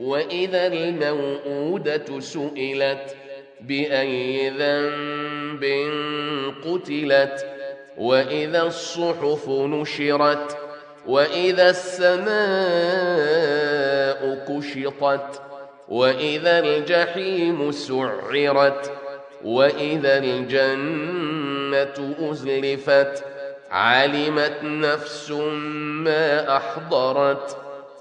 وإذا الموءودة سئلت بأي ذنب قتلت وإذا الصحف نشرت وإذا السماء كشطت وإذا الجحيم سعرت وإذا الجنة أزلفت علمت نفس ما أحضرت